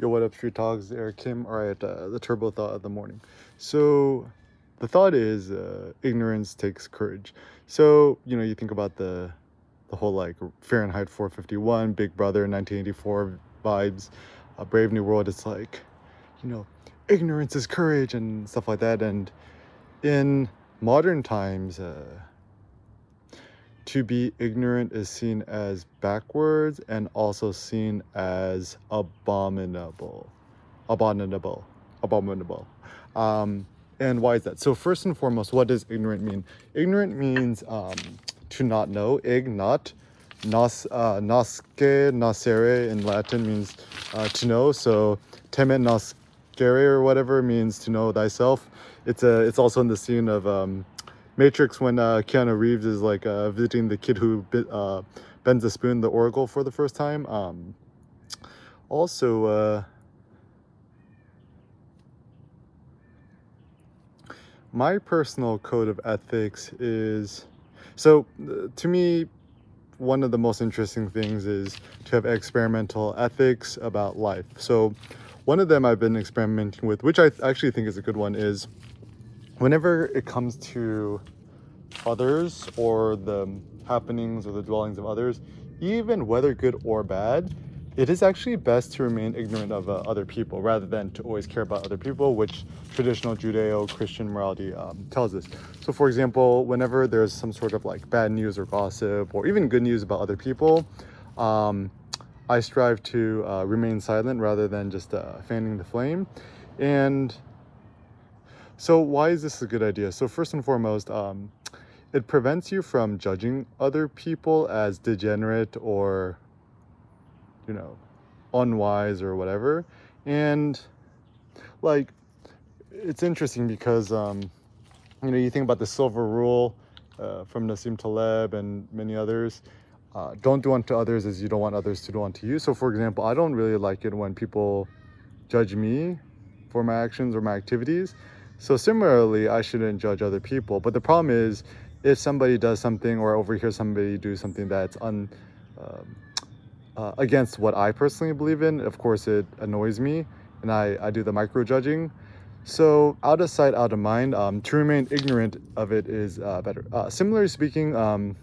Yo, what up, Street Talks? Eric Kim. All right, uh, the turbo thought of the morning. So, the thought is uh, ignorance takes courage. So, you know, you think about the the whole like Fahrenheit 451, Big Brother 1984 vibes, uh, Brave New World. It's like, you know, ignorance is courage and stuff like that. And in modern times, uh, to be ignorant is seen as backwards and also seen as abominable. Abominable. Abominable. Um, and why is that? So, first and foremost, what does ignorant mean? Ignorant means um, to not know. Ig, not. Nos, uh, nasce, nascere in Latin means uh, to know. So, temen nascere or whatever means to know thyself. It's a. It's also in the scene of um, Matrix when uh, Keanu Reeves is like uh, visiting the kid who bit, uh, bends the spoon, the Oracle, for the first time. Um, also, uh, my personal code of ethics is so to me one of the most interesting things is to have experimental ethics about life so one of them i've been experimenting with which i actually think is a good one is whenever it comes to others or the happenings or the dwellings of others, even whether good or bad, it is actually best to remain ignorant of uh, other people rather than to always care about other people, which traditional Judeo Christian morality um, tells us. So, for example, whenever there's some sort of like bad news or gossip or even good news about other people, um, I strive to uh, remain silent rather than just uh, fanning the flame. And so, why is this a good idea? So, first and foremost, um, it prevents you from judging other people as degenerate or, you know, unwise or whatever. And, like, it's interesting because, um, you know, you think about the silver rule uh, from Nassim Taleb and many others. Uh, don't do unto others as you don't want others to do unto you. So, for example, I don't really like it when people judge me for my actions or my activities so similarly, I shouldn't judge other people. But the problem is, if somebody does something or overhear somebody do something that's un, um, uh, against what I personally believe in, of course it annoys me, and I, I do the micro judging. So out of sight, out of mind. Um, to remain ignorant of it is uh, better. Uh, similarly speaking, um,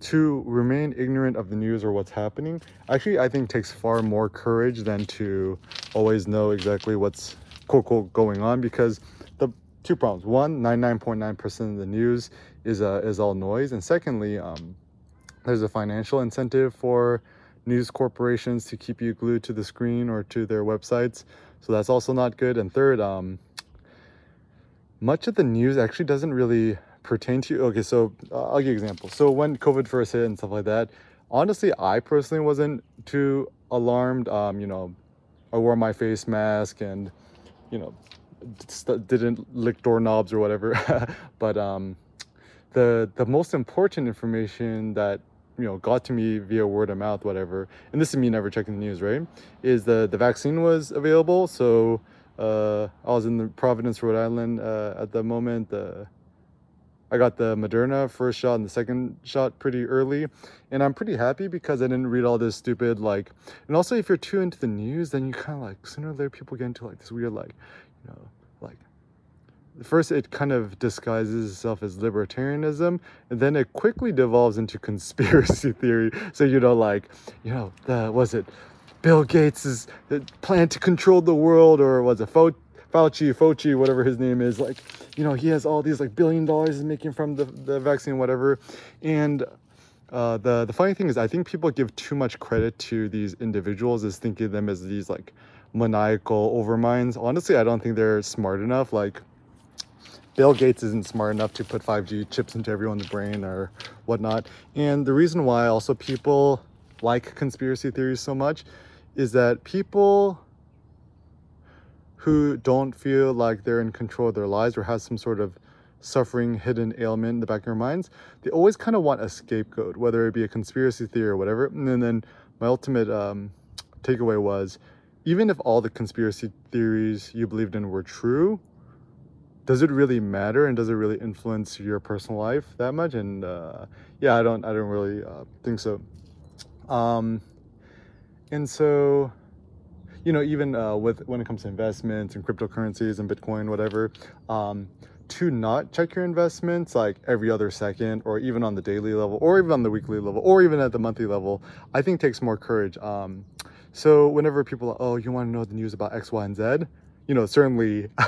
to remain ignorant of the news or what's happening, actually I think takes far more courage than to always know exactly what's quote quote going on because the two problems. One 99.9% of the news is uh, is all noise. And secondly um, there's a financial incentive for news corporations to keep you glued to the screen or to their websites. So that's also not good. And third um, much of the news actually doesn't really pertain to you. Okay so uh, i'll give you an example. So when covid first hit and stuff like that honestly i personally wasn't too alarmed. Um, you know i wore my face mask and you know didn't lick doorknobs or whatever. But um the the most important information that you know got to me via word of mouth whatever and this is me never checking the news right is the the vaccine was available. So uh i was in the providence rhode island uh, at the moment uh, I got the Moderna first shot and the second shot pretty early. And I'm pretty happy because I didn't read all this stupid, like, and also if you're too into the news, then you kind of like, sooner or later people get into like this weird, like, you know, like, first it kind of disguises itself as libertarianism and then it quickly devolves into conspiracy theory so you know like you know the was it bill gates' plan to control the world or was it Fauci, Fauci, whatever his name is, like, you know, he has all these like billion dollars he's making from the, the vaccine, whatever. And uh, the the funny thing is, I think people give too much credit to these individuals as thinking of them as these like maniacal overminds. Honestly, I don't think they're smart enough. Like, Bill Gates isn't smart enough to put 5G chips into everyone's brain or whatnot. And the reason why also people like conspiracy theories so much is that people who don't feel like they're in control of their lives or has some sort of suffering hidden ailment in the back of their minds they always kind of want a scapegoat whether it be a conspiracy theory or whatever. And then, then my ultimate um, takeaway was even if all the conspiracy theories you believed in were true does it really matter and does it really influence your personal life that much? And uh, yeah i don't i don't really uh, think so. Um, and so you know, even uh, with when it comes to investments and cryptocurrencies and Bitcoin, whatever, um, to not check your investments like every other second or even on the daily level or even on the weekly level or even at the monthly level, I think takes more courage. Um, so whenever people are, oh, you want to know the news about X, Y, and Z, you know, certainly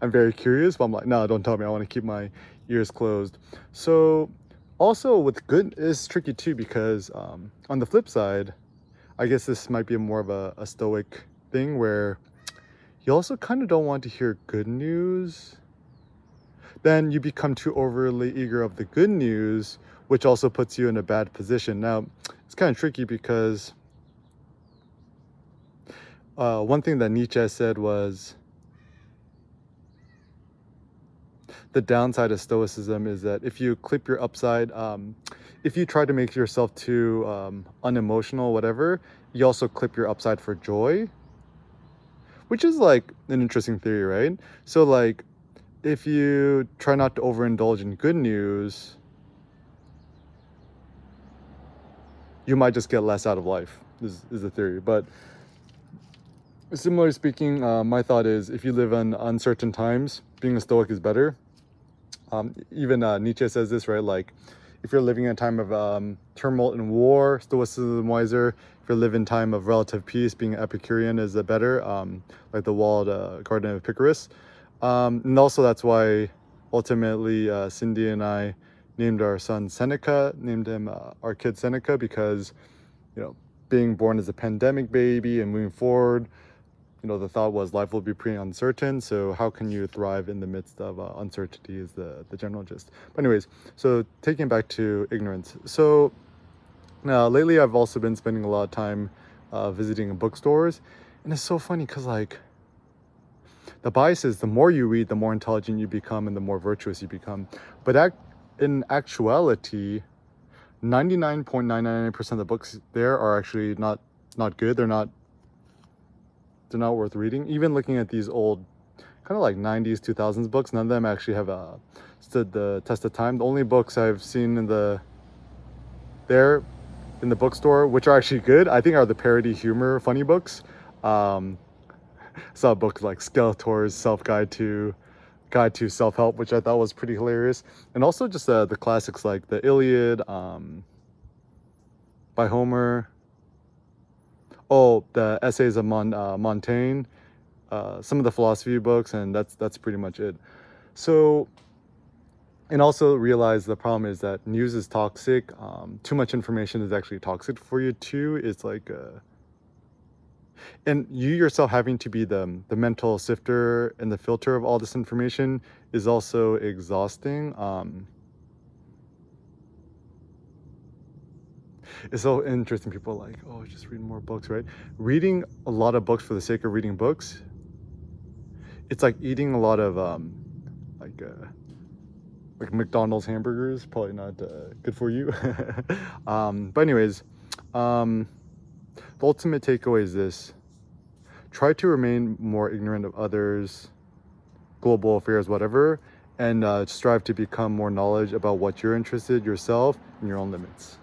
I'm very curious, but I'm like, no, don't tell me. I want to keep my ears closed. So also with good is tricky too because um, on the flip side, I guess this might be more of a, a stoic thing where you also kind of don't want to hear good news. Then you become too overly eager of the good news, which also puts you in a bad position. Now, it's kind of tricky because uh, one thing that Nietzsche said was the downside of stoicism is that if you clip your upside um, if you try to make yourself too um, unemotional whatever you also clip your upside for joy which is like an interesting theory right? So like if you try not to overindulge in good news you might just get less out of life is, is the theory. But similarly speaking uh, my thought is if you live in uncertain times being a stoic is better. Um, even uh, Nietzsche says this, right? Like, if you're living in a time of um, tumult and war, stoicism is wiser. If you're living in time of relative peace, being Epicurean is a better, um, like the walled uh, garden of Epicurus. Um, and also that's why ultimately uh, Cindy and I named our son Seneca, named him uh, our kid Seneca because, you know, being born as a pandemic baby and moving forward, you know the thought was life will be pretty uncertain so how can you thrive in the midst of uh, uncertainty is the the general gist. But anyways so taking back to ignorance. So now lately i've also been spending a lot of time uh, visiting bookstores and it's so funny because like the bias is the more you read the more intelligent you become and the more virtuous you become. But in actuality 99.999% of the books there are actually not not good. They're not they're not worth reading. Even looking at these old, kind of like 90s, 2000s books, none of them actually have uh, stood the test of time. The only books I've seen in the there in the bookstore, which are actually good, I think are the parody humor funny books. Um, saw books like Skeletor's Self Guide to Guide to Self Help, which I thought was pretty hilarious, and also just uh, the classics like the Iliad um, by Homer, oh the essays of Mon, uh, Montaigne, uh, some of the philosophy books, and that's that's pretty much it. So, and also realize the problem is that news is toxic. Um, too much information is actually toxic for you too. It's like, uh, and you yourself having to be the the mental sifter and the filter of all this information is also exhausting. Um, it's so interesting. People like, oh, just read more books, right? Reading a lot of books for the sake of reading books, it's like eating a lot of um, like uh, like McDonald's hamburgers. Probably not uh, good for you. um, but anyways, um, the ultimate takeaway is this: try to remain more ignorant of others, global affairs, whatever, and uh, strive to become more knowledge about what you're interested yourself and your own limits.